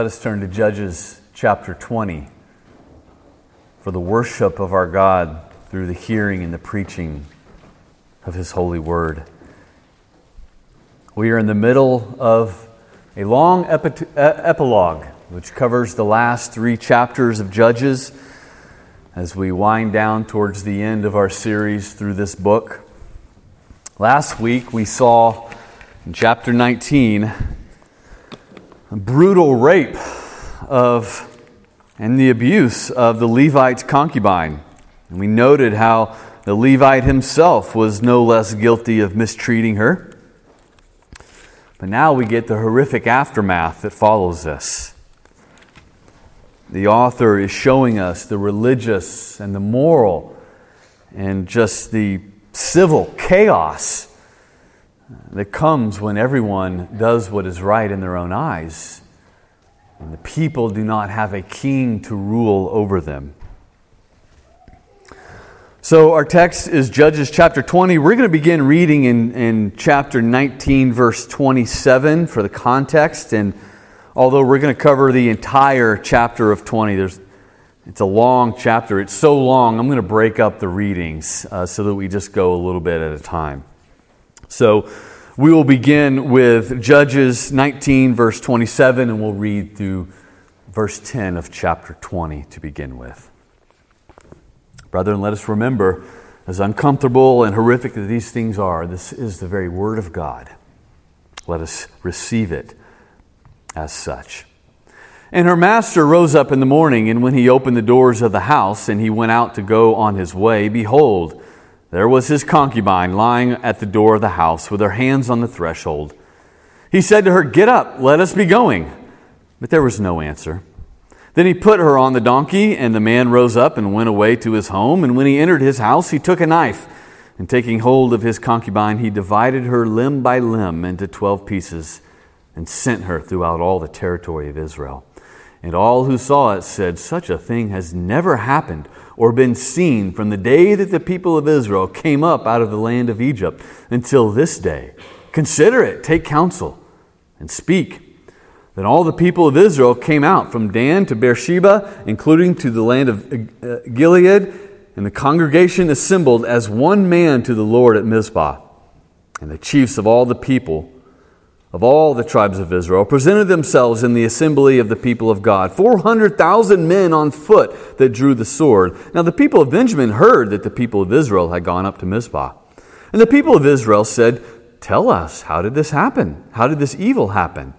Let us turn to Judges chapter 20 for the worship of our God through the hearing and the preaching of His holy word. We are in the middle of a long epi- epilogue which covers the last three chapters of Judges as we wind down towards the end of our series through this book. Last week we saw in chapter 19 brutal rape of and the abuse of the Levite's concubine. And we noted how the Levite himself was no less guilty of mistreating her. But now we get the horrific aftermath that follows this. The author is showing us the religious and the moral and just the civil chaos that comes when everyone does what is right in their own eyes. And the people do not have a king to rule over them. So, our text is Judges chapter 20. We're going to begin reading in, in chapter 19, verse 27 for the context. And although we're going to cover the entire chapter of 20, there's, it's a long chapter. It's so long, I'm going to break up the readings uh, so that we just go a little bit at a time. So we will begin with Judges 19, verse 27, and we'll read through verse 10 of chapter 20 to begin with. Brethren, let us remember, as uncomfortable and horrific as these things are, this is the very Word of God. Let us receive it as such. And her master rose up in the morning, and when he opened the doors of the house, and he went out to go on his way, behold, there was his concubine lying at the door of the house with her hands on the threshold. He said to her, Get up, let us be going. But there was no answer. Then he put her on the donkey, and the man rose up and went away to his home. And when he entered his house, he took a knife, and taking hold of his concubine, he divided her limb by limb into twelve pieces, and sent her throughout all the territory of Israel. And all who saw it said, Such a thing has never happened or been seen from the day that the people of Israel came up out of the land of Egypt until this day. Consider it, take counsel, and speak. Then all the people of Israel came out from Dan to Beersheba, including to the land of uh, Gilead, and the congregation assembled as one man to the Lord at Mizpah. And the chiefs of all the people of all the tribes of Israel presented themselves in the assembly of the people of God 400,000 men on foot that drew the sword. Now the people of Benjamin heard that the people of Israel had gone up to Mizpah. And the people of Israel said, Tell us, how did this happen? How did this evil happen?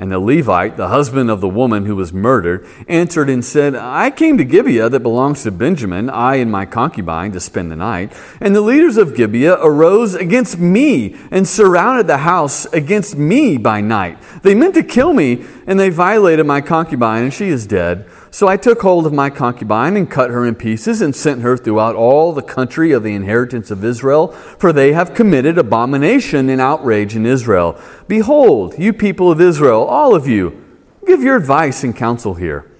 And the Levite, the husband of the woman who was murdered, answered and said, I came to Gibeah that belongs to Benjamin, I and my concubine, to spend the night. And the leaders of Gibeah arose against me and surrounded the house against me by night. They meant to kill me, and they violated my concubine, and she is dead. So I took hold of my concubine and cut her in pieces and sent her throughout all the country of the inheritance of Israel, for they have committed abomination and outrage in Israel. Behold, you people of Israel, all of you, give your advice and counsel here.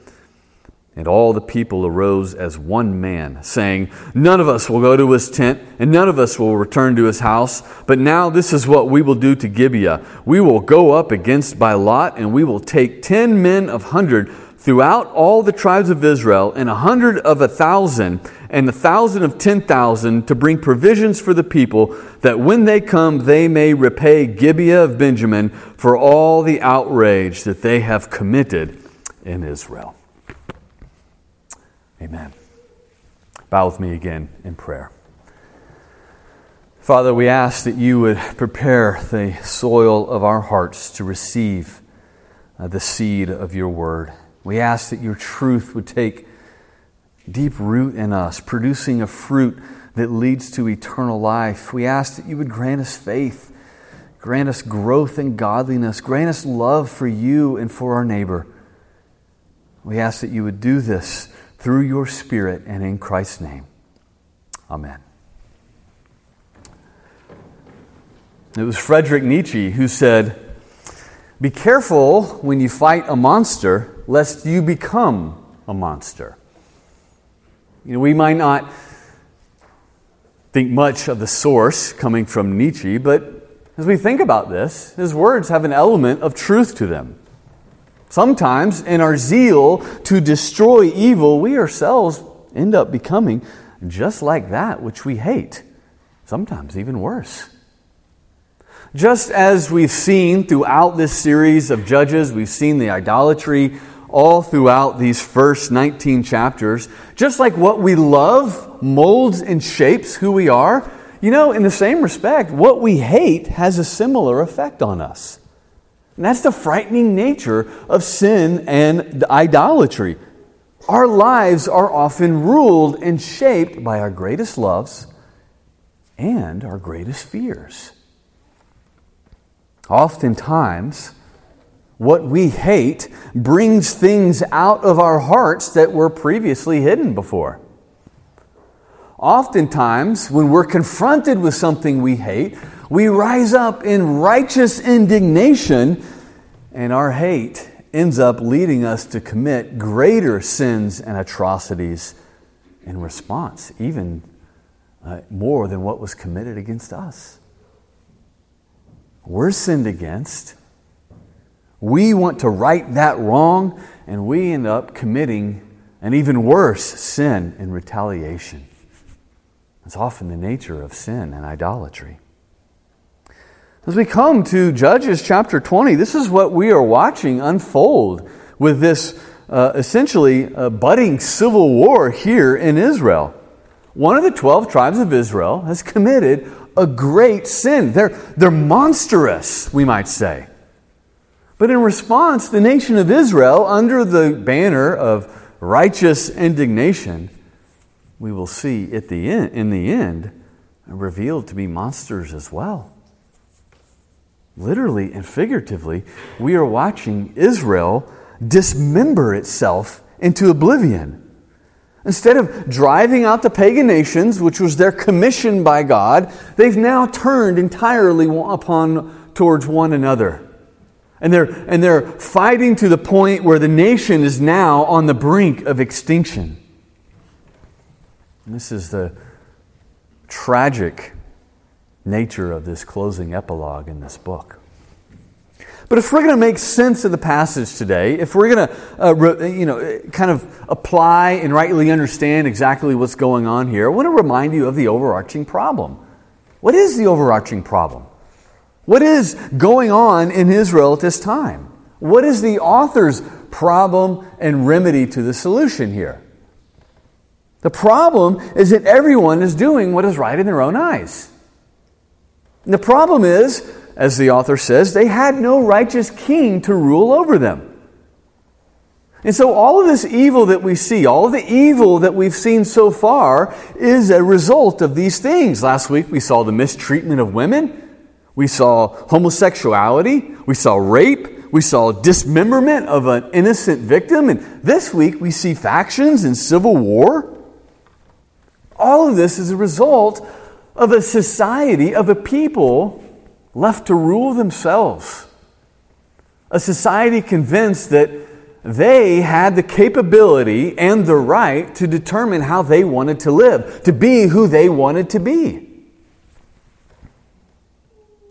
And all the people arose as one man, saying, None of us will go to his tent, and none of us will return to his house. But now this is what we will do to Gibeah. We will go up against by lot, and we will take ten men of hundred throughout all the tribes of Israel, and a hundred of a thousand, and a thousand of ten thousand, to bring provisions for the people, that when they come, they may repay Gibeah of Benjamin for all the outrage that they have committed in Israel. Amen. Bow with me again in prayer. Father, we ask that you would prepare the soil of our hearts to receive uh, the seed of your word. We ask that your truth would take deep root in us, producing a fruit that leads to eternal life. We ask that you would grant us faith, grant us growth in godliness, grant us love for you and for our neighbor. We ask that you would do this through your Spirit and in Christ's name. Amen. It was Frederick Nietzsche who said, Be careful when you fight a monster lest you become a monster. You know, we might not think much of the source coming from Nietzsche, but as we think about this, his words have an element of truth to them. Sometimes, in our zeal to destroy evil, we ourselves end up becoming just like that which we hate, sometimes even worse. Just as we've seen throughout this series of Judges, we've seen the idolatry all throughout these first 19 chapters. Just like what we love molds and shapes who we are, you know, in the same respect, what we hate has a similar effect on us. And that's the frightening nature of sin and idolatry. Our lives are often ruled and shaped by our greatest loves and our greatest fears. Oftentimes, what we hate brings things out of our hearts that were previously hidden before. Oftentimes, when we're confronted with something we hate, we rise up in righteous indignation, and our hate ends up leading us to commit greater sins and atrocities in response, even uh, more than what was committed against us. We're sinned against we want to right that wrong, and we end up committing an even worse sin in retaliation. It's often the nature of sin and idolatry. As we come to Judges chapter 20, this is what we are watching unfold with this uh, essentially uh, budding civil war here in Israel. One of the 12 tribes of Israel has committed a great sin. They're, they're monstrous, we might say. But in response, the nation of Israel, under the banner of righteous indignation, we will see at the end, in the end revealed to be monsters as well. Literally and figuratively, we are watching Israel dismember itself into oblivion. Instead of driving out the pagan nations, which was their commission by God, they've now turned entirely upon towards one another. And they're, and they're fighting to the point where the nation is now on the brink of extinction. And this is the tragic nature of this closing epilogue in this book. But if we're going to make sense of the passage today, if we're going to, uh, you know, kind of apply and rightly understand exactly what's going on here, I want to remind you of the overarching problem. What is the overarching problem? What is going on in Israel at this time? What is the author's problem and remedy to the solution here? The problem is that everyone is doing what is right in their own eyes. And the problem is, as the author says, they had no righteous king to rule over them. And so, all of this evil that we see, all of the evil that we've seen so far, is a result of these things. Last week we saw the mistreatment of women. We saw homosexuality, we saw rape, we saw dismemberment of an innocent victim, and this week we see factions and civil war. All of this is a result of a society, of a people left to rule themselves. A society convinced that they had the capability and the right to determine how they wanted to live, to be who they wanted to be.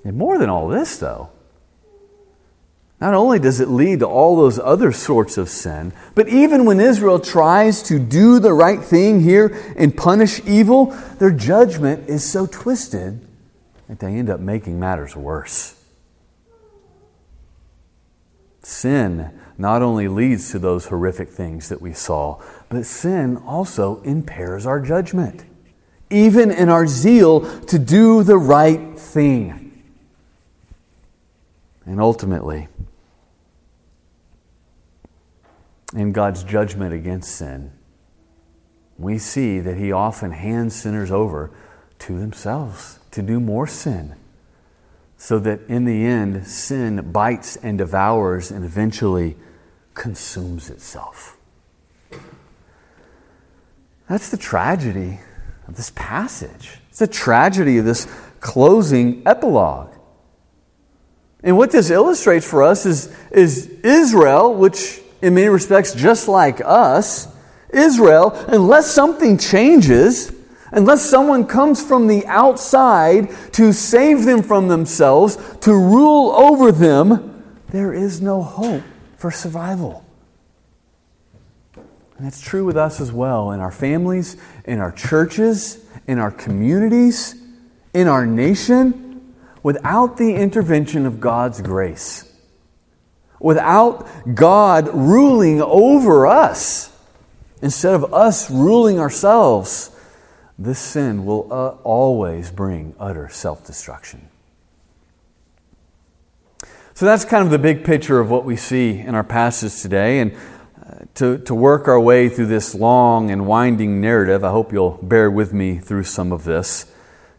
And more than all this, though, not only does it lead to all those other sorts of sin, but even when Israel tries to do the right thing here and punish evil, their judgment is so twisted that they end up making matters worse. Sin not only leads to those horrific things that we saw, but sin also impairs our judgment, even in our zeal to do the right thing. And ultimately, in God's judgment against sin, we see that He often hands sinners over to themselves to do more sin, so that in the end, sin bites and devours and eventually consumes itself. That's the tragedy of this passage. It's the tragedy of this closing epilogue. And what this illustrates for us is, is Israel, which in many respects just like us, Israel, unless something changes, unless someone comes from the outside to save them from themselves, to rule over them, there is no hope for survival. And it's true with us as well in our families, in our churches, in our communities, in our nation, without the intervention of God's grace. Without God ruling over us, instead of us ruling ourselves, this sin will uh, always bring utter self destruction. So that's kind of the big picture of what we see in our passage today. And uh, to, to work our way through this long and winding narrative, I hope you'll bear with me through some of this.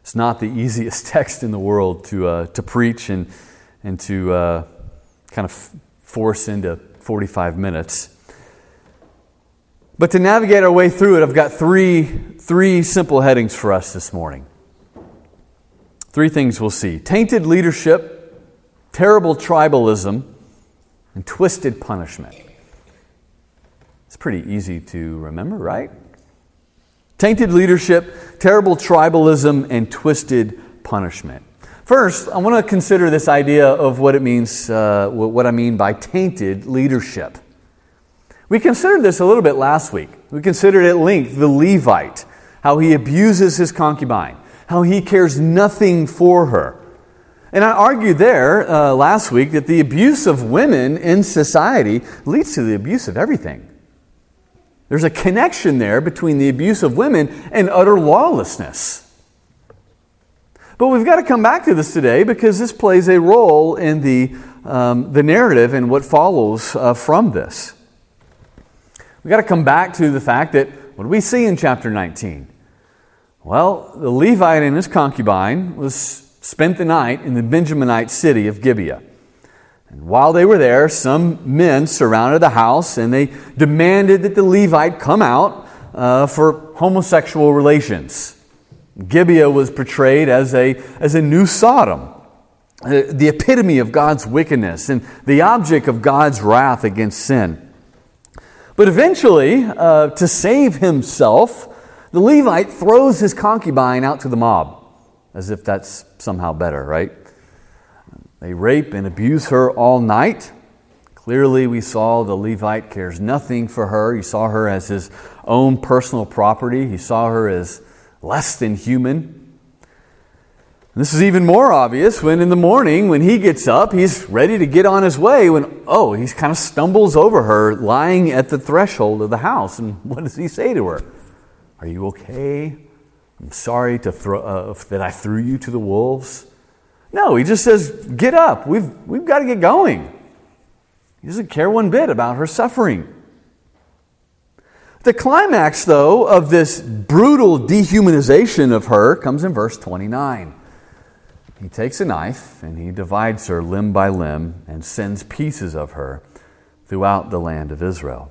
It's not the easiest text in the world to, uh, to preach and, and to uh, kind of force into 45 minutes. But to navigate our way through it, I've got three, three simple headings for us this morning. Three things we'll see tainted leadership terrible tribalism, and twisted punishment. It's pretty easy to remember, right? Tainted leadership, terrible tribalism, and twisted punishment. First, I want to consider this idea of what it means, uh, what I mean by tainted leadership. We considered this a little bit last week. We considered at length the Levite, how he abuses his concubine, how he cares nothing for her, and I argued there uh, last week that the abuse of women in society leads to the abuse of everything. There's a connection there between the abuse of women and utter lawlessness. But we've got to come back to this today because this plays a role in the, um, the narrative and what follows uh, from this. We've got to come back to the fact that what do we see in chapter 19? Well, the Levite and his concubine was spent the night in the Benjaminite city of Gibeah. And while they were there, some men surrounded the house and they demanded that the Levite come out uh, for homosexual relations. Gibeah was portrayed as a, as a new Sodom, uh, the epitome of God's wickedness and the object of God's wrath against sin. But eventually, uh, to save himself, the Levite throws his concubine out to the mob as if that's somehow better, right? They rape and abuse her all night. Clearly, we saw the Levite cares nothing for her. He saw her as his own personal property, he saw her as less than human. this is even more obvious when in the morning, when he gets up, he's ready to get on his way. When, oh, he kind of stumbles over her lying at the threshold of the house. And what does he say to her? Are you okay? I'm sorry to throw, uh, that I threw you to the wolves. No, he just says, Get up. We've, we've got to get going. He doesn't care one bit about her suffering. The climax, though, of this brutal dehumanization of her comes in verse 29. He takes a knife and he divides her limb by limb and sends pieces of her throughout the land of Israel.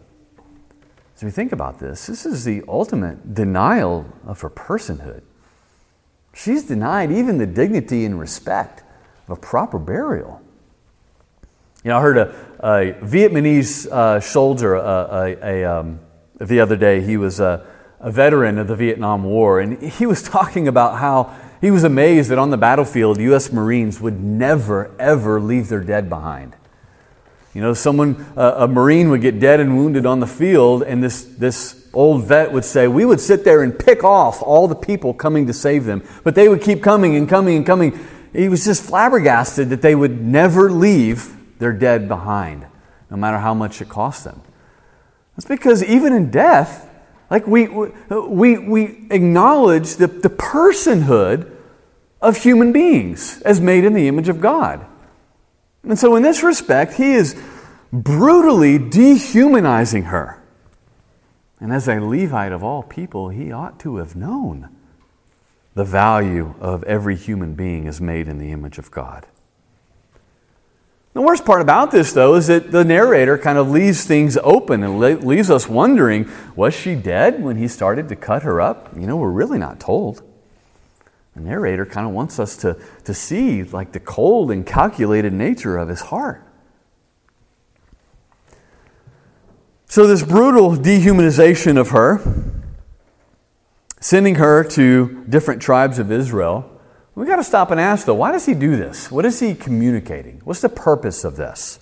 As we think about this, this is the ultimate denial of her personhood. She's denied even the dignity and respect of a proper burial. You know, I heard a, a Vietnamese uh, soldier uh, a, a, um, the other day. He was a, a veteran of the Vietnam War, and he was talking about how he was amazed that on the battlefield, U.S. Marines would never, ever leave their dead behind. You know, someone, uh, a Marine would get dead and wounded on the field, and this, this old vet would say, We would sit there and pick off all the people coming to save them. But they would keep coming and coming and coming. He was just flabbergasted that they would never leave their dead behind, no matter how much it cost them. That's because even in death, like we, we, we acknowledge the, the personhood of human beings as made in the image of God. And so, in this respect, he is brutally dehumanizing her. And as a Levite of all people, he ought to have known the value of every human being is made in the image of God. The worst part about this, though, is that the narrator kind of leaves things open and leaves us wondering was she dead when he started to cut her up? You know, we're really not told. The narrator kind of wants us to, to see like the cold and calculated nature of his heart. So, this brutal dehumanization of her, sending her to different tribes of Israel, we got to stop and ask though, why does he do this? What is he communicating? What's the purpose of this?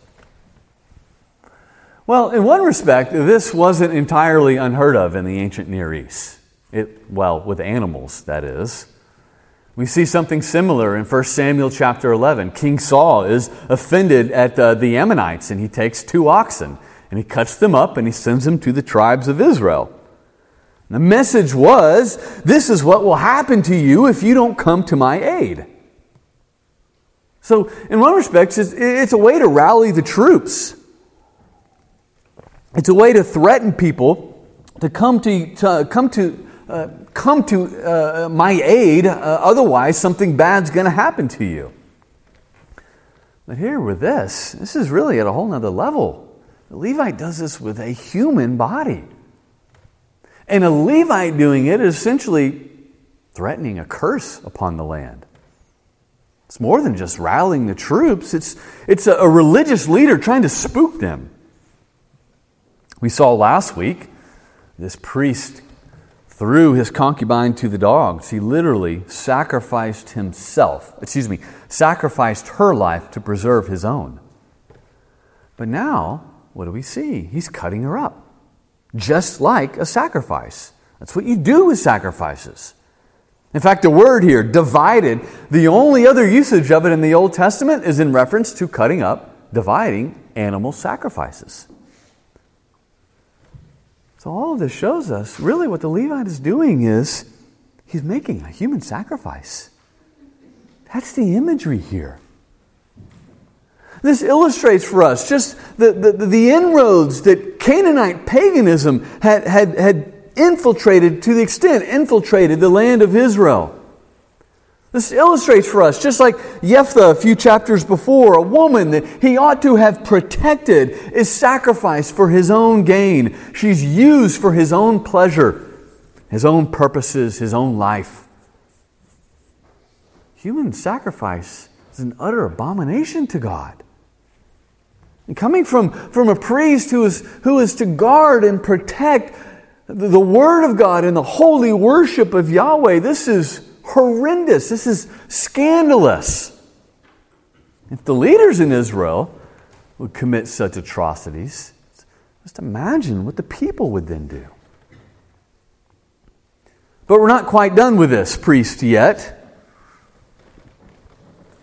Well, in one respect, this wasn't entirely unheard of in the ancient Near East. It, well, with animals, that is. We see something similar in 1 Samuel chapter 11. King Saul is offended at uh, the Ammonites, and he takes two oxen and he cuts them up and he sends them to the tribes of Israel. The message was this is what will happen to you if you don't come to my aid. So, in one respect, it's, it's a way to rally the troops. It's a way to threaten people to come to, to come to, uh, come to uh, my aid, uh, otherwise, something bad's going to happen to you. But here with this, this is really at a whole nother level. The Levite does this with a human body. And a Levite doing it is essentially threatening a curse upon the land. It's more than just rallying the troops, it's, it's a, a religious leader trying to spook them. We saw last week this priest threw his concubine to the dogs. He literally sacrificed himself, excuse me, sacrificed her life to preserve his own. But now, what do we see? He's cutting her up, just like a sacrifice. That's what you do with sacrifices. In fact, the word here, divided, the only other usage of it in the Old Testament is in reference to cutting up, dividing animal sacrifices. So, all of this shows us really what the Levite is doing is he's making a human sacrifice. That's the imagery here. This illustrates for us just the, the, the inroads that Canaanite paganism had, had, had infiltrated, to the extent infiltrated the land of Israel. This illustrates for us, just like Jephthah a few chapters before, a woman that he ought to have protected is sacrificed for his own gain. She's used for his own pleasure, his own purposes, his own life. Human sacrifice is an utter abomination to God. And coming from, from a priest who is, who is to guard and protect the, the Word of God and the holy worship of Yahweh, this is horrendous. This is scandalous. If the leaders in Israel would commit such atrocities, just imagine what the people would then do. But we're not quite done with this priest yet.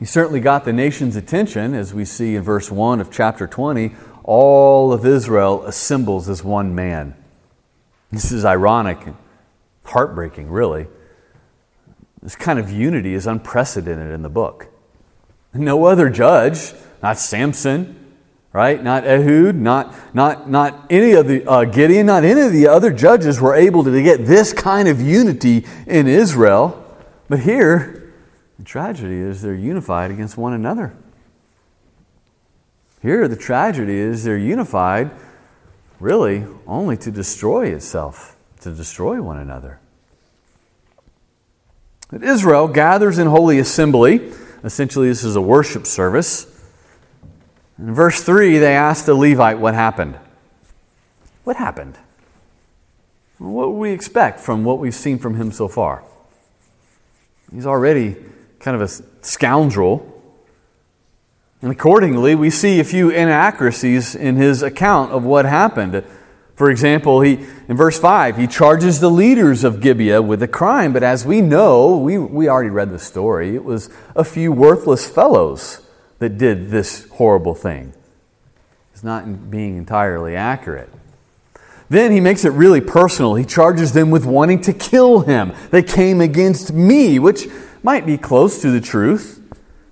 He certainly got the nation's attention, as we see in verse 1 of chapter 20. All of Israel assembles as one man. This is ironic and heartbreaking, really. This kind of unity is unprecedented in the book. No other judge, not Samson, right? Not Ehud, not, not, not any of the uh, Gideon, not any of the other judges were able to get this kind of unity in Israel. But here, the tragedy is they're unified against one another. Here, the tragedy is they're unified really only to destroy itself, to destroy one another. But Israel gathers in holy assembly. Essentially, this is a worship service. In verse 3, they ask the Levite what happened. What happened? what would we expect from what we've seen from him so far? He's already kind of a scoundrel. And accordingly, we see a few inaccuracies in his account of what happened. For example, he, in verse 5, he charges the leaders of Gibeah with a crime, but as we know, we, we already read the story, it was a few worthless fellows that did this horrible thing. It's not being entirely accurate. Then he makes it really personal. He charges them with wanting to kill him. They came against me, which might be close to the truth,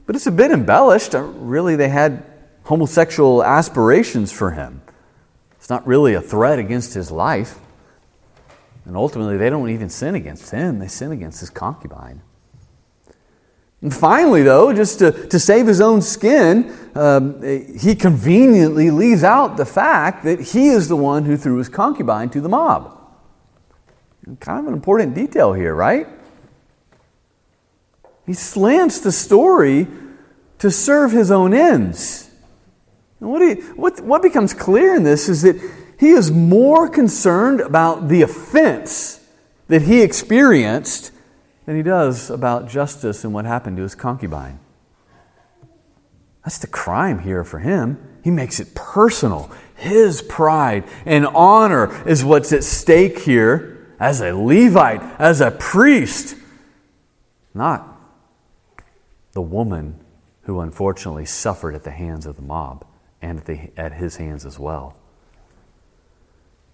but it's a bit embellished. Uh, really, they had homosexual aspirations for him. It's not really a threat against his life. And ultimately, they don't even sin against him, they sin against his concubine. And finally, though, just to, to save his own skin, um, he conveniently leaves out the fact that he is the one who threw his concubine to the mob. Kind of an important detail here, right? He slants the story to serve his own ends. And what, he, what, what becomes clear in this is that he is more concerned about the offense that he experienced than he does about justice and what happened to his concubine. That's the crime here for him. he makes it personal. His pride and honor is what's at stake here as a Levite, as a priest, not the woman who unfortunately suffered at the hands of the mob and at, the, at his hands as well.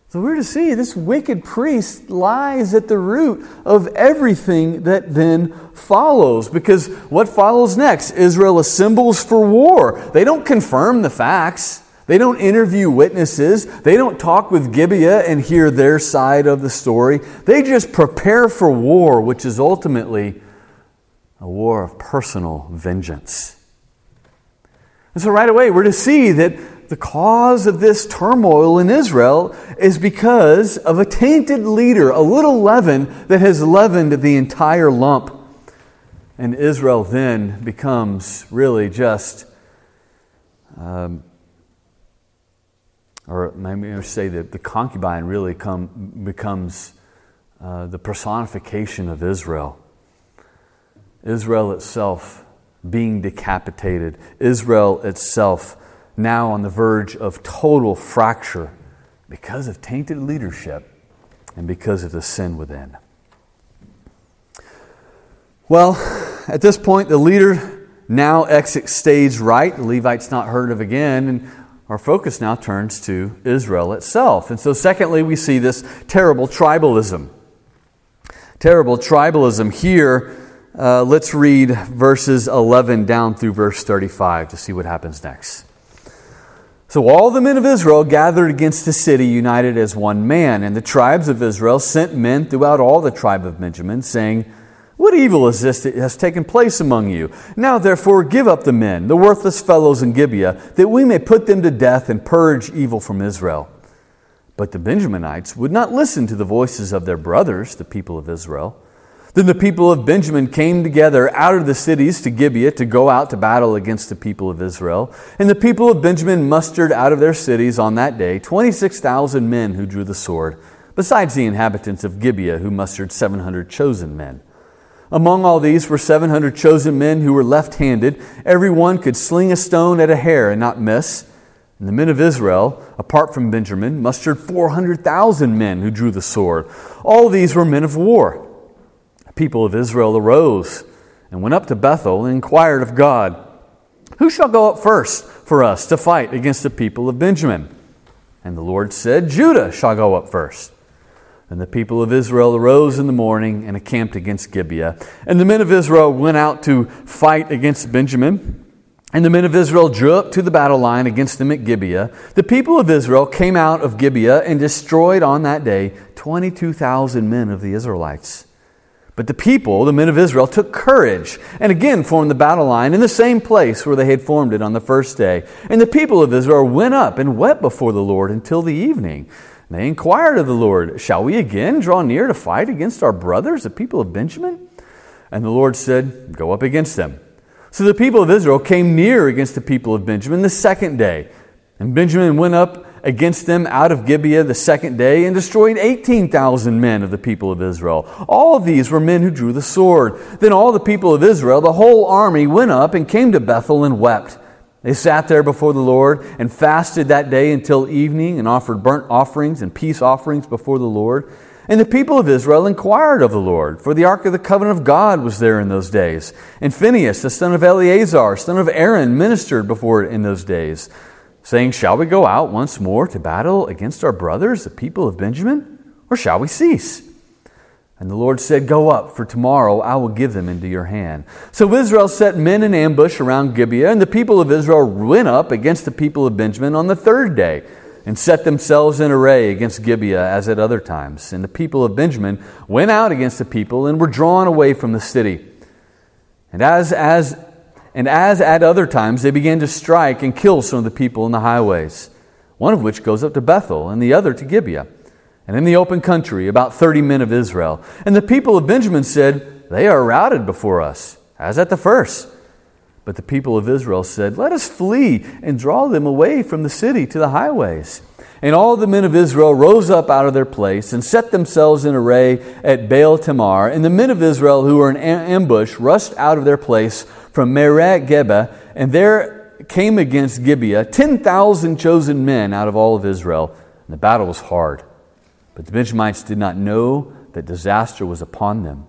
So we're to see this wicked priest lies at the root of everything that then follows. Because what follows next? Israel assembles for war. They don't confirm the facts. They don't interview witnesses. They don't talk with Gibeah and hear their side of the story. They just prepare for war, which is ultimately a war of personal vengeance. And so, right away, we're to see that the cause of this turmoil in Israel is because of a tainted leader, a little leaven that has leavened the entire lump. And Israel then becomes really just, um, or maybe I say that the concubine really come, becomes uh, the personification of Israel. Israel itself being decapitated, Israel itself now on the verge of total fracture because of tainted leadership and because of the sin within. Well, at this point, the leader now exits stage right. The Levite's not heard of again, and our focus now turns to Israel itself. And so, secondly, we see this terrible tribalism. Terrible tribalism here uh, let's read verses 11 down through verse 35 to see what happens next. So all the men of Israel gathered against the city, united as one man. And the tribes of Israel sent men throughout all the tribe of Benjamin, saying, What evil is this that has taken place among you? Now therefore give up the men, the worthless fellows in Gibeah, that we may put them to death and purge evil from Israel. But the Benjaminites would not listen to the voices of their brothers, the people of Israel. Then the people of Benjamin came together out of the cities to Gibeah to go out to battle against the people of Israel. And the people of Benjamin mustered out of their cities on that day 26,000 men who drew the sword, besides the inhabitants of Gibeah who mustered 700 chosen men. Among all these were 700 chosen men who were left handed. Every one could sling a stone at a hair and not miss. And the men of Israel, apart from Benjamin, mustered 400,000 men who drew the sword. All these were men of war people of Israel arose and went up to Bethel and inquired of God, Who shall go up first for us to fight against the people of Benjamin? And the Lord said, Judah shall go up first. And the people of Israel arose in the morning and encamped against Gibeah. And the men of Israel went out to fight against Benjamin. And the men of Israel drew up to the battle line against them at Gibeah. The people of Israel came out of Gibeah and destroyed on that day 22,000 men of the Israelites. But the people, the men of Israel, took courage and again formed the battle line in the same place where they had formed it on the first day. And the people of Israel went up and wept before the Lord until the evening. And they inquired of the Lord, Shall we again draw near to fight against our brothers, the people of Benjamin? And the Lord said, Go up against them. So the people of Israel came near against the people of Benjamin the second day. And Benjamin went up against them out of Gibeah the second day and destroyed 18,000 men of the people of Israel. All of these were men who drew the sword. Then all the people of Israel, the whole army, went up and came to Bethel and wept. They sat there before the Lord and fasted that day until evening and offered burnt offerings and peace offerings before the Lord. And the people of Israel inquired of the Lord, for the ark of the covenant of God was there in those days. And Phinehas, the son of Eleazar, son of Aaron, ministered before it in those days saying, Shall we go out once more to battle against our brothers, the people of Benjamin? Or shall we cease? And the Lord said, Go up, for tomorrow I will give them into your hand. So Israel set men in ambush around Gibeah, and the people of Israel went up against the people of Benjamin on the third day, and set themselves in array against Gibeah as at other times. And the people of Benjamin went out against the people and were drawn away from the city. And as, as and as at other times, they began to strike and kill some of the people in the highways, one of which goes up to Bethel, and the other to Gibeah. And in the open country, about thirty men of Israel. And the people of Benjamin said, They are routed before us, as at the first. But the people of Israel said, Let us flee and draw them away from the city to the highways. And all the men of Israel rose up out of their place and set themselves in array at Baal Tamar. And the men of Israel who were in ambush rushed out of their place from Maareh-geba, and there came against Gibeah 10,000 chosen men out of all of Israel, and the battle was hard. But the Benjamites did not know that disaster was upon them.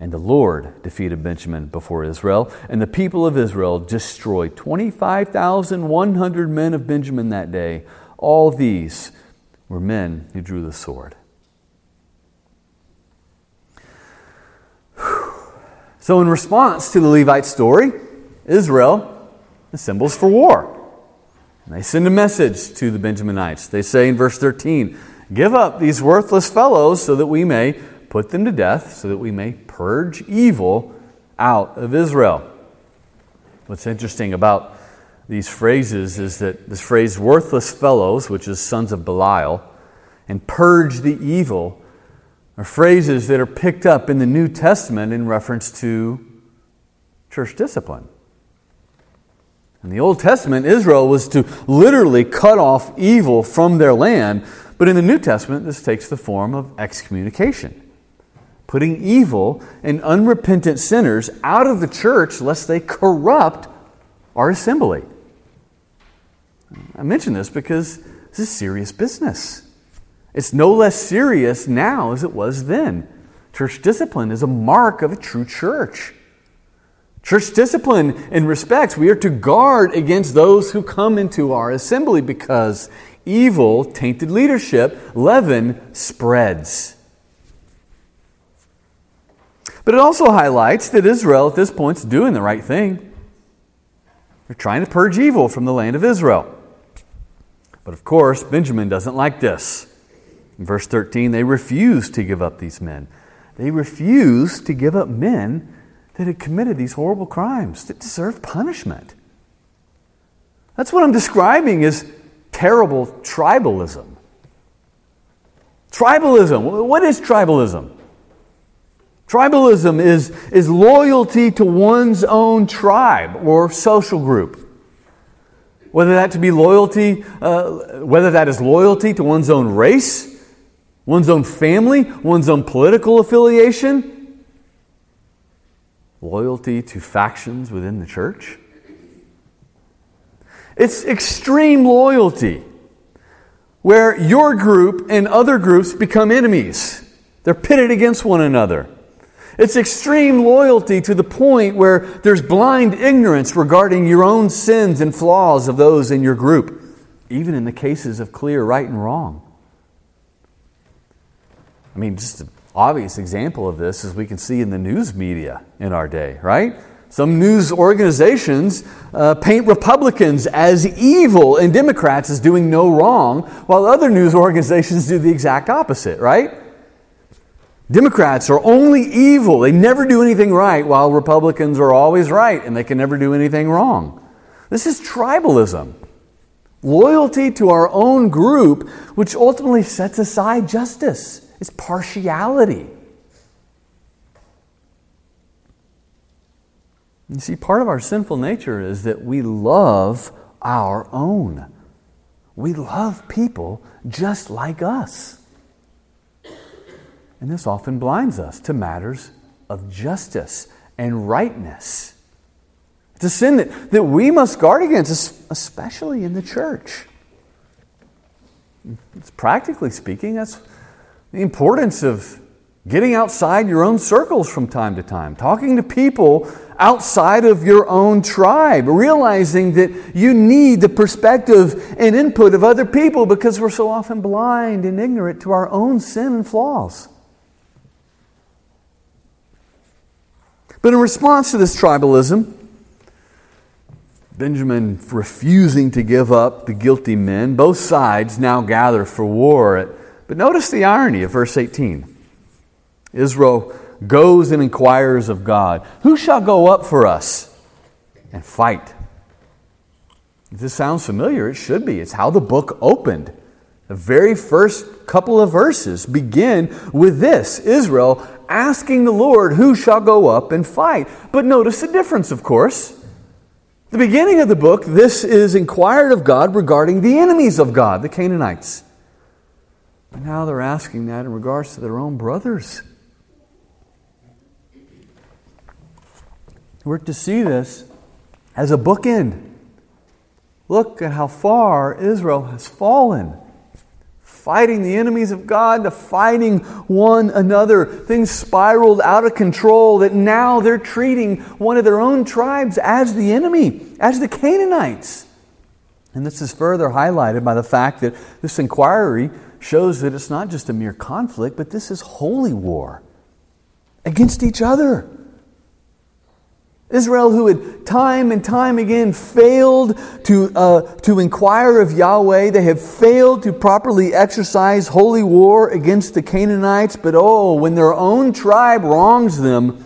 And the Lord defeated Benjamin before Israel, and the people of Israel destroyed 25,100 men of Benjamin that day. All these were men who drew the sword. So, in response to the Levite story, Israel assembles for war. And they send a message to the Benjaminites. They say in verse 13, Give up these worthless fellows so that we may put them to death, so that we may purge evil out of Israel. What's interesting about these phrases is that this phrase, worthless fellows, which is sons of Belial, and purge the evil, are phrases that are picked up in the New Testament in reference to church discipline. In the Old Testament, Israel was to literally cut off evil from their land, but in the New Testament, this takes the form of excommunication, putting evil and unrepentant sinners out of the church lest they corrupt our assembly. I mention this because this is serious business. It's no less serious now as it was then. Church discipline is a mark of a true church. Church discipline, in respects, we are to guard against those who come into our assembly because evil, tainted leadership, leaven spreads. But it also highlights that Israel at this point is doing the right thing. They're trying to purge evil from the land of Israel. But of course, Benjamin doesn't like this. In verse 13, they refuse to give up these men. They refuse to give up men that had committed these horrible crimes that deserve punishment. That's what I'm describing as terrible tribalism. Tribalism. What is tribalism? Tribalism is, is loyalty to one's own tribe or social group. Whether that to be loyalty, uh, whether that is loyalty to one's own race, one's own family, one's own political affiliation, loyalty to factions within the church. It's extreme loyalty where your group and other groups become enemies. They're pitted against one another. It's extreme loyalty to the point where there's blind ignorance regarding your own sins and flaws of those in your group, even in the cases of clear right and wrong. I mean, just an obvious example of this is we can see in the news media in our day, right? Some news organizations uh, paint Republicans as evil and Democrats as doing no wrong, while other news organizations do the exact opposite, right? Democrats are only evil. They never do anything right, while Republicans are always right and they can never do anything wrong. This is tribalism. Loyalty to our own group, which ultimately sets aside justice. It's partiality. You see, part of our sinful nature is that we love our own. We love people just like us. And this often blinds us to matters of justice and rightness. It's a sin that, that we must guard against, especially in the church. It's practically speaking, that's the importance of getting outside your own circles from time to time, talking to people outside of your own tribe, realizing that you need the perspective and input of other people because we're so often blind and ignorant to our own sin and flaws. But in response to this tribalism, Benjamin refusing to give up the guilty men, both sides now gather for war but notice the irony of verse 18. Israel goes and inquires of God, Who shall go up for us and fight? If this sounds familiar, it should be. It's how the book opened. The very first couple of verses begin with this Israel asking the Lord, Who shall go up and fight? But notice the difference, of course. The beginning of the book, this is inquired of God regarding the enemies of God, the Canaanites. But now they're asking that in regards to their own brothers. We're to see this as a bookend. Look at how far Israel has fallen. Fighting the enemies of God to fighting one another. Things spiraled out of control that now they're treating one of their own tribes as the enemy, as the Canaanites. And this is further highlighted by the fact that this inquiry shows that it's not just a mere conflict, but this is holy war against each other. Israel, who had time and time again failed to, uh, to inquire of Yahweh, they have failed to properly exercise holy war against the Canaanites, but oh, when their own tribe wrongs them,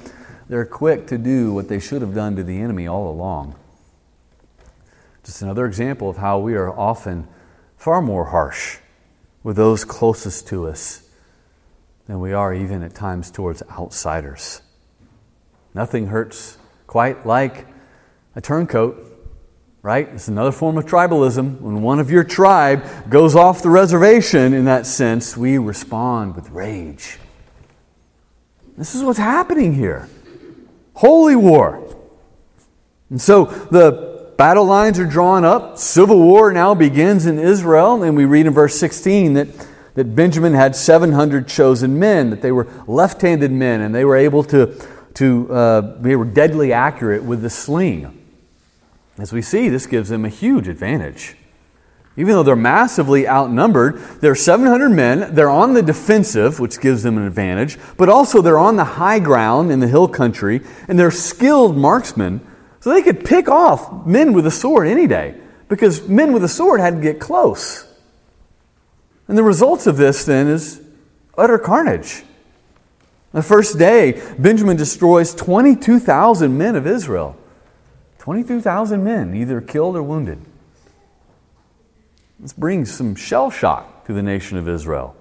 they're quick to do what they should have done to the enemy all along. Just another example of how we are often far more harsh with those closest to us than we are even at times towards outsiders. Nothing hurts quite like a turncoat, right? It's another form of tribalism. When one of your tribe goes off the reservation, in that sense, we respond with rage. This is what's happening here holy war. And so the battle lines are drawn up. Civil war now begins in Israel. And we read in verse 16 that, that Benjamin had 700 chosen men, that they were left handed men, and they were able to, to uh, deadly accurate with the sling. As we see, this gives them a huge advantage. Even though they're massively outnumbered, they're 700 men, they're on the defensive, which gives them an advantage, but also they're on the high ground in the hill country, and they're skilled marksmen so they could pick off men with a sword any day because men with a sword had to get close. And the results of this then is utter carnage. The first day, Benjamin destroys 22,000 men of Israel. 22,000 men, either killed or wounded. This brings some shell shock to the nation of Israel.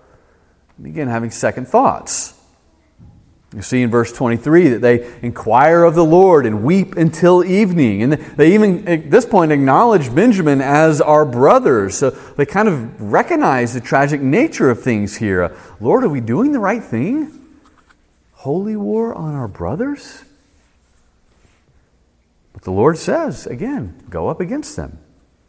Begin having second thoughts. You see in verse 23 that they inquire of the Lord and weep until evening. And they even, at this point, acknowledge Benjamin as our brother. So they kind of recognize the tragic nature of things here. Lord, are we doing the right thing? Holy war on our brothers? But the Lord says, again, go up against them.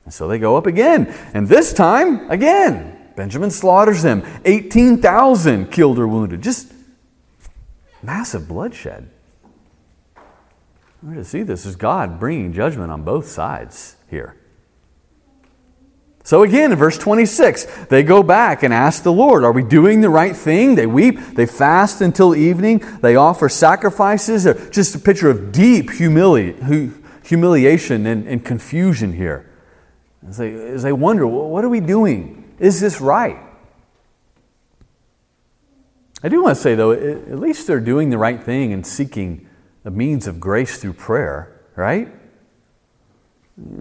And so they go up again. And this time, again, Benjamin slaughters them. 18,000 killed or wounded. Just massive bloodshed. We're to see this as God bringing judgment on both sides here. So again, in verse 26, they go back and ask the Lord, Are we doing the right thing? They weep, they fast until evening, they offer sacrifices. Just a picture of deep humili- humiliation and, and confusion here. As they, as they wonder, well, What are we doing? Is this right? I do want to say, though, at least they're doing the right thing and seeking a means of grace through prayer, right?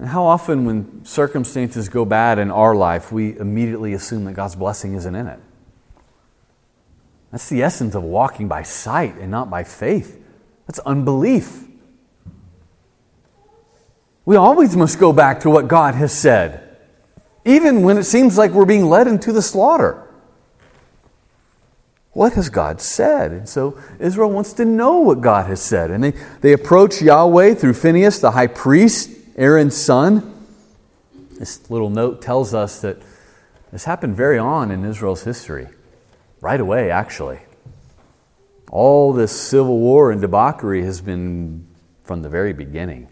How often, when circumstances go bad in our life, we immediately assume that God's blessing isn't in it? That's the essence of walking by sight and not by faith. That's unbelief. We always must go back to what God has said, even when it seems like we're being led into the slaughter. What has God said? And so Israel wants to know what God has said. And they, they approach Yahweh through Phinehas, the high priest, Aaron's son. This little note tells us that this happened very on in Israel's history, right away, actually. All this civil war and debauchery has been from the very beginning.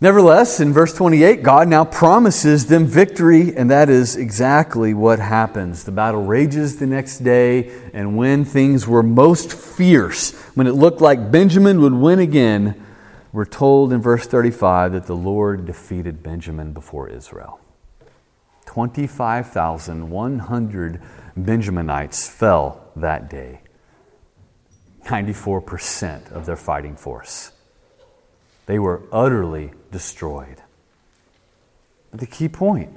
Nevertheless, in verse 28, God now promises them victory, and that is exactly what happens. The battle rages the next day, and when things were most fierce, when it looked like Benjamin would win again, we're told in verse 35 that the Lord defeated Benjamin before Israel. 25,100 Benjaminites fell that day, 94% of their fighting force. They were utterly destroyed. But the key point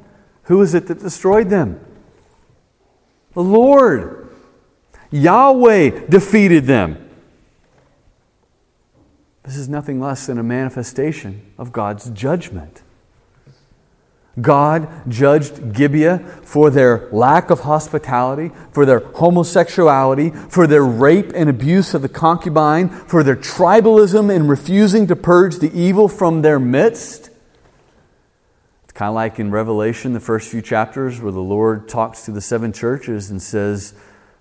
who is it that destroyed them? The Lord. Yahweh defeated them. This is nothing less than a manifestation of God's judgment. God judged Gibeah for their lack of hospitality, for their homosexuality, for their rape and abuse of the concubine, for their tribalism in refusing to purge the evil from their midst. It's kind of like in Revelation, the first few chapters, where the Lord talks to the seven churches and says,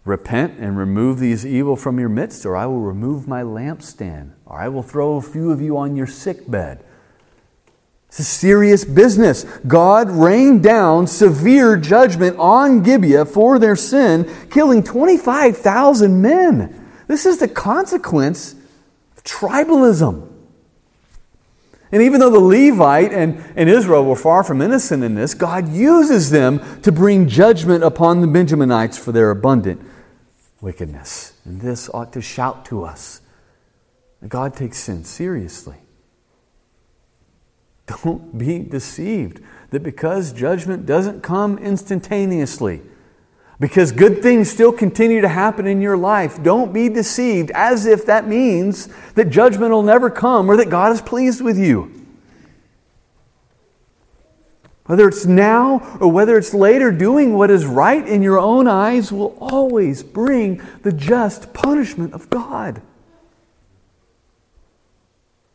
Repent and remove these evil from your midst, or I will remove my lampstand, or I will throw a few of you on your sick bed. It's a serious business. God rained down severe judgment on Gibeah for their sin, killing 25,000 men. This is the consequence of tribalism. And even though the Levite and, and Israel were far from innocent in this, God uses them to bring judgment upon the Benjaminites for their abundant wickedness. And this ought to shout to us that God takes sin seriously. Don't be deceived that because judgment doesn't come instantaneously, because good things still continue to happen in your life, don't be deceived as if that means that judgment will never come or that God is pleased with you. Whether it's now or whether it's later, doing what is right in your own eyes will always bring the just punishment of God.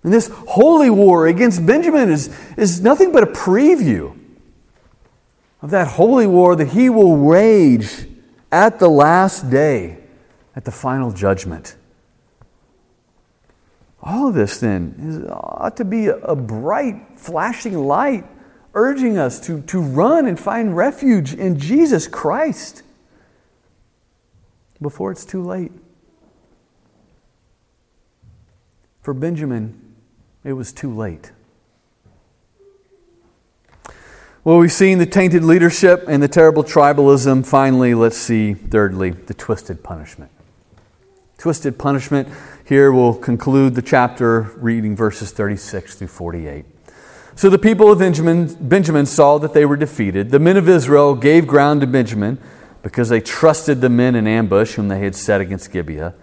And this holy war against Benjamin is, is nothing but a preview of that holy war that he will wage at the last day, at the final judgment. All of this, then, is, ought to be a, bright, flashing light urging us to, to run and find refuge in Jesus Christ before it's too late. For Benjamin, it was too late. Well, we've seen the tainted leadership and the terrible tribalism. Finally, let's see, thirdly, the twisted punishment. Twisted punishment. Here we'll conclude the chapter reading verses 36 through 48. So the people of Benjamin, Benjamin saw that they were defeated. The men of Israel gave ground to Benjamin because they trusted the men in ambush whom they had set against Gibeah.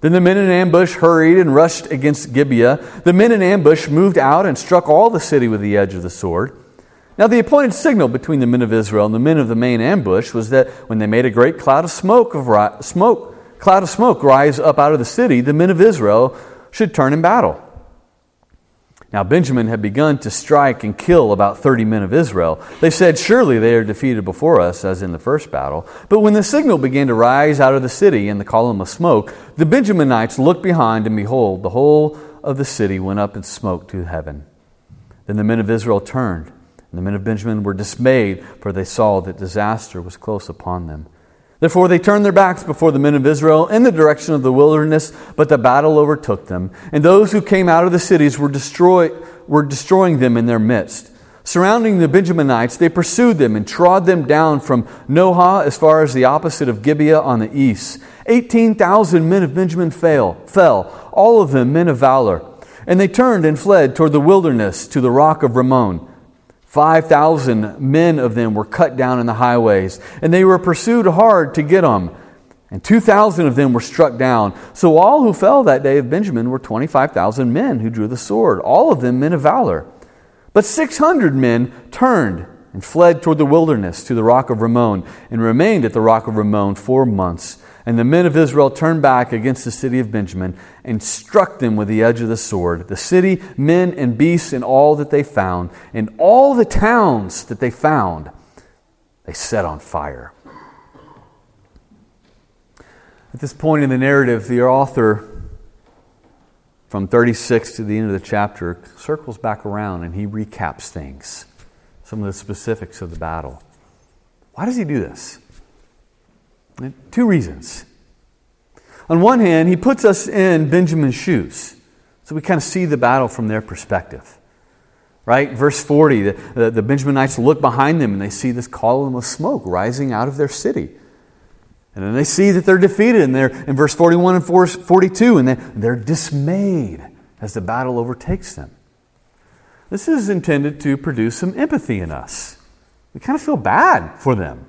Then the men in ambush hurried and rushed against Gibeah. The men in ambush moved out and struck all the city with the edge of the sword. Now, the appointed signal between the men of Israel and the men of the main ambush was that when they made a great cloud of smoke, of smoke, cloud of smoke rise up out of the city, the men of Israel should turn in battle. Now, Benjamin had begun to strike and kill about 30 men of Israel. They said, Surely they are defeated before us, as in the first battle. But when the signal began to rise out of the city in the column of smoke, the Benjaminites looked behind, and behold, the whole of the city went up in smoke to heaven. Then the men of Israel turned, and the men of Benjamin were dismayed, for they saw that disaster was close upon them. Therefore, they turned their backs before the men of Israel in the direction of the wilderness, but the battle overtook them. And those who came out of the cities were, destroy, were destroying them in their midst. Surrounding the Benjaminites, they pursued them and trod them down from Nohah as far as the opposite of Gibeah on the east. 18,000 men of Benjamin fell, fell, all of them men of valor. And they turned and fled toward the wilderness to the rock of Rimmon. 5,000 men of them were cut down in the highways, and they were pursued hard to get them. And 2,000 of them were struck down. So all who fell that day of Benjamin were 25,000 men who drew the sword, all of them men of valor. But 600 men turned and fled toward the wilderness to the rock of Rimmon, and remained at the rock of Rimmon four months. And the men of Israel turned back against the city of Benjamin and struck them with the edge of the sword, the city, men, and beasts, and all that they found, and all the towns that they found, they set on fire. At this point in the narrative, the author, from 36 to the end of the chapter, circles back around and he recaps things, some of the specifics of the battle. Why does he do this? Two reasons. On one hand, he puts us in Benjamin's shoes, so we kind of see the battle from their perspective. Right? Verse 40, the, the, the Benjaminites look behind them and they see this column of smoke rising out of their city. And then they see that they're defeated, and they're in verse 41 and 42, and they're, they're dismayed as the battle overtakes them. This is intended to produce some empathy in us. We kind of feel bad for them.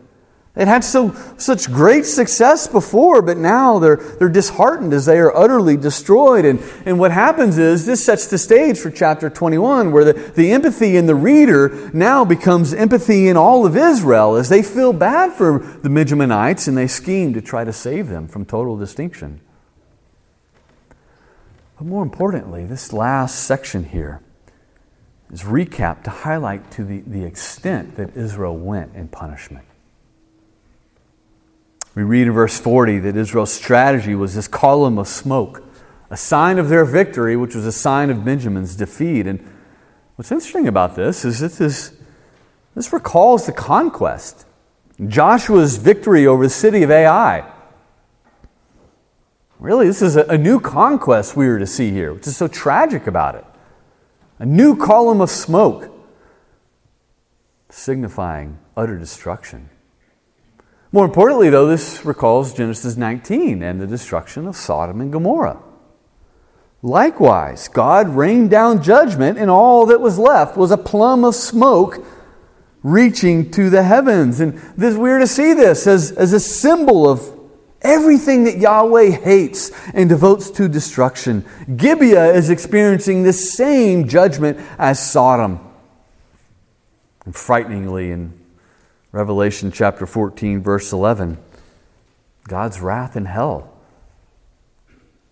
It had so, such great success before, but now they're, they're disheartened as they are utterly destroyed. And, and what happens is this sets the stage for chapter 21, where the, the empathy in the reader now becomes empathy in all of Israel as they feel bad for the Benjaminites and they scheme to try to save them from total distinction. But more importantly, this last section here is recap to highlight to the, the extent that Israel went in punishment. We read in verse 40 that Israel's strategy was this column of smoke, a sign of their victory, which was a sign of Benjamin's defeat. And what's interesting about this is that this, this recalls the conquest. Joshua's victory over the city of Ai. Really, this is a, a new conquest we are to see here, which is so tragic about it. A new column of smoke, signifying utter destruction. More importantly, though, this recalls Genesis 19 and the destruction of Sodom and Gomorrah. Likewise, God rained down judgment, and all that was left was a plum of smoke reaching to the heavens. And this, we're to see this as, as a symbol of everything that Yahweh hates and devotes to destruction. Gibeah is experiencing the same judgment as Sodom. And frighteningly, in Revelation chapter 14, verse 11, God's wrath in hell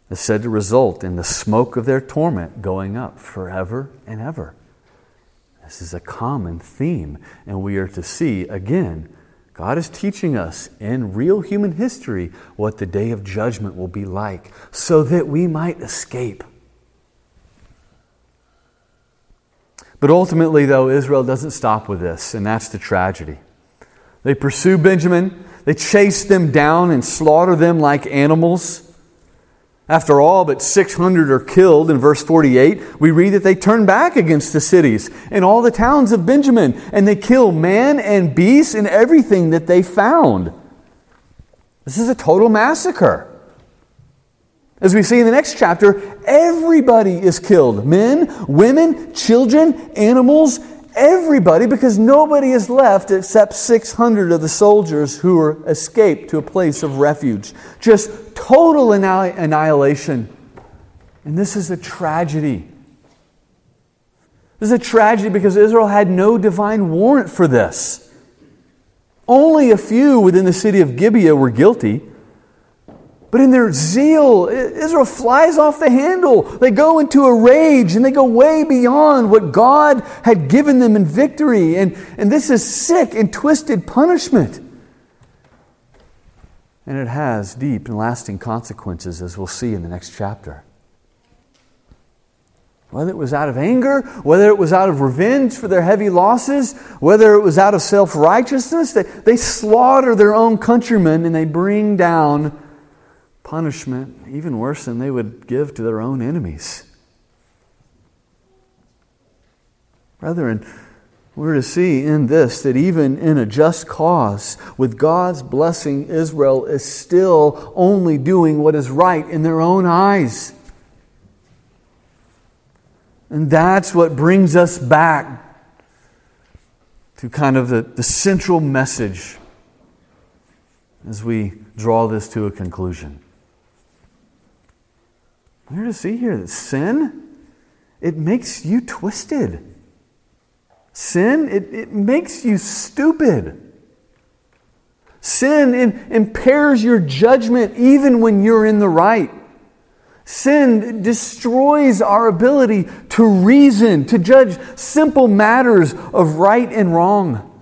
is said to result in the smoke of their torment going up forever and ever. This is a common theme, and we are to see again. God is teaching us in real human history what the day of judgment will be like so that we might escape. But ultimately, though, Israel doesn't stop with this, and that's the tragedy. They pursue Benjamin, they chase them down and slaughter them like animals. After all, but 600 are killed in verse 48. We read that they turn back against the cities and all the towns of Benjamin, and they kill man and beast and everything that they found. This is a total massacre. As we see in the next chapter, everybody is killed men, women, children, animals, everybody, because nobody is left except 600 of the soldiers who were escaped to a place of refuge. Just total annihilation. And this is a tragedy. This is a tragedy because Israel had no divine warrant for this. Only a few within the city of Gibeah were guilty. But in their zeal, Israel flies off the handle. They go into a rage and they go way beyond what God had given them in victory. And, and this is sick and twisted punishment. And it has deep and lasting consequences, as we'll see in the next chapter. Whether it was out of anger, whether it was out of revenge for their heavy losses, whether it was out of self righteousness, they, they slaughter their own countrymen and they bring down punishment even worse than they would give to their own enemies. Brethren, we're to see in this that even in a just cause, with God's blessing, Israel is still only doing what is right in their own eyes. And that's what brings us back to kind of the, the central message as we draw this to a conclusion. We're to see here that sin, it makes you twisted. Sin, it, it makes you stupid. Sin in, impairs your judgment even when you're in the right. Sin destroys our ability to reason, to judge simple matters of right and wrong.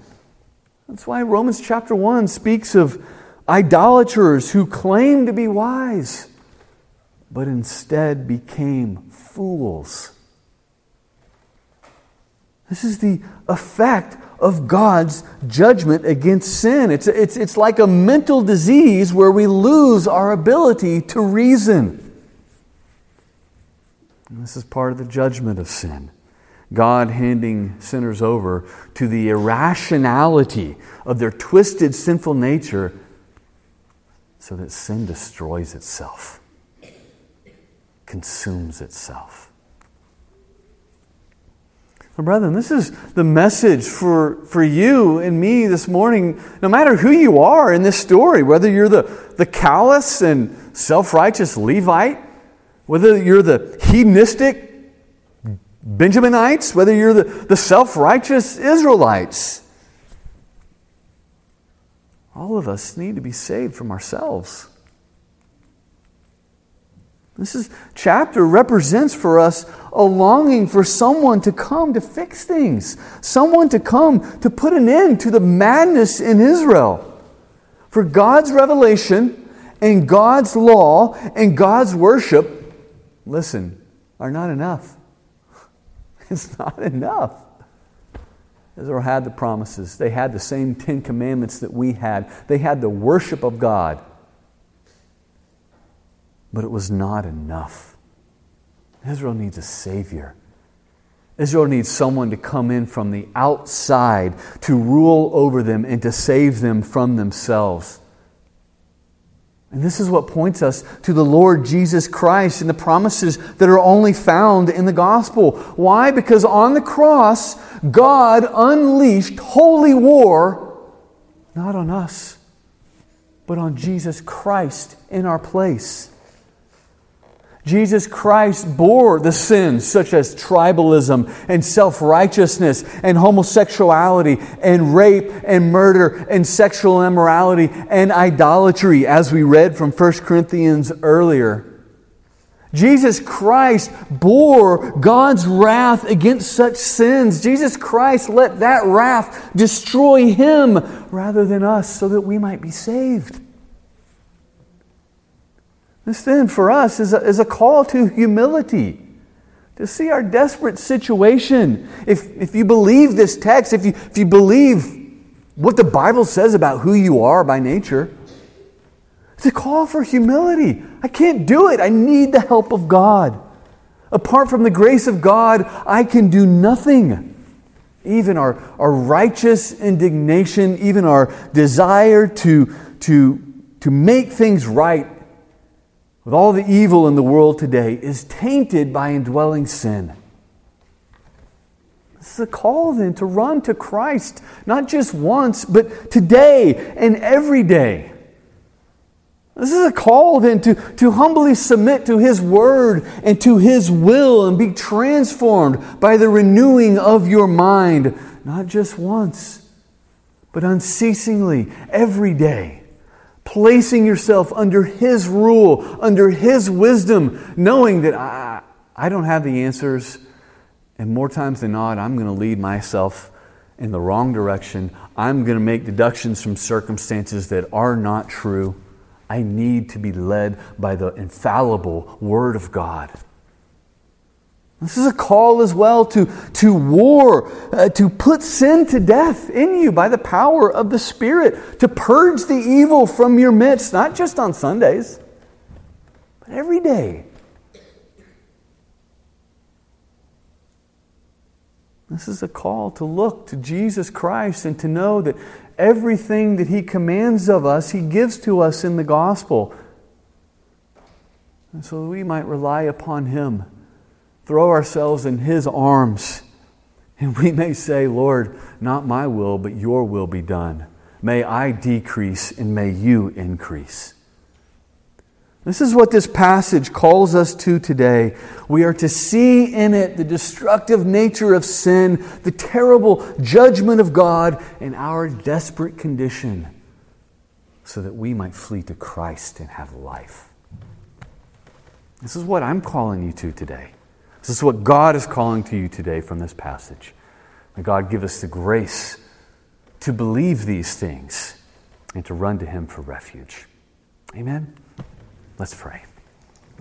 That's why Romans chapter 1 speaks of idolaters who claim to be wise but instead became fools. This is the effect of God's judgment against sin. It's, it's, it's like a mental disease where we lose our ability to reason. And this is part of the judgment of sin. God handing sinners over to the irrationality of their twisted sinful nature so that sin destroys itself consumes itself. Well, brethren, this is the message for, for you and me this morning. No matter who you are in this story, whether you're the, the callous and self righteous Levite, whether you're the hedonistic Benjaminites, whether you're the, the self righteous Israelites, all of us need to be saved from ourselves. This is, chapter represents for us a longing for someone to come to fix things, someone to come to put an end to the madness in Israel. For God's revelation and God's law and God's worship, listen, are not enough. It's not enough. Israel had the promises. They had the same Ten Commandments that we had. They had the worship of God. But it was not enough. Israel needs a Savior. Israel needs someone to come in from the outside to rule over them and to save them from themselves. And this is what points us to the Lord Jesus Christ and the promises that are only found in the gospel. Why? Because on the cross, God unleashed holy war, not on us, but on Jesus Christ in our place. Jesus Christ bore the sins such as tribalism and self righteousness and homosexuality and rape and murder and sexual immorality and idolatry, as we read from 1 Corinthians earlier. Jesus Christ bore God's wrath against such sins. Jesus Christ let that wrath destroy him rather than us so that we might be saved. This then for us is a, is a call to humility, to see our desperate situation. If, if you believe this text, if you, if you believe what the Bible says about who you are by nature, it's a call for humility. I can't do it. I need the help of God. Apart from the grace of God, I can do nothing. Even our, our righteous indignation, even our desire to, to, to make things right with all the evil in the world today is tainted by indwelling sin. This is a call then to run to Christ, not just once, but today and every day. This is a call then to, to humbly submit to His Word and to His will and be transformed by the renewing of your mind, not just once, but unceasingly, every day placing yourself under His rule, under His wisdom, knowing that I, I don't have the answers, and more times than not, I'm going to lead myself in the wrong direction. I'm going to make deductions from circumstances that are not true. I need to be led by the infallible Word of God. This is a call as well to, to war, uh, to put sin to death in you by the power of the Spirit, to purge the evil from your midst, not just on Sundays, but every day. This is a call to look to Jesus Christ and to know that everything that He commands of us, He gives to us in the gospel. And so we might rely upon Him throw ourselves in His arms, and we may say, Lord, not my will, but your will be done. May I decrease and may you increase. This is what this passage calls us to today. We are to see in it the destructive nature of sin, the terrible judgment of God, and our desperate condition, so that we might flee to Christ and have life. This is what I'm calling you to today. This is what God is calling to you today from this passage. May God give us the grace to believe these things and to run to Him for refuge. Amen. Let's pray.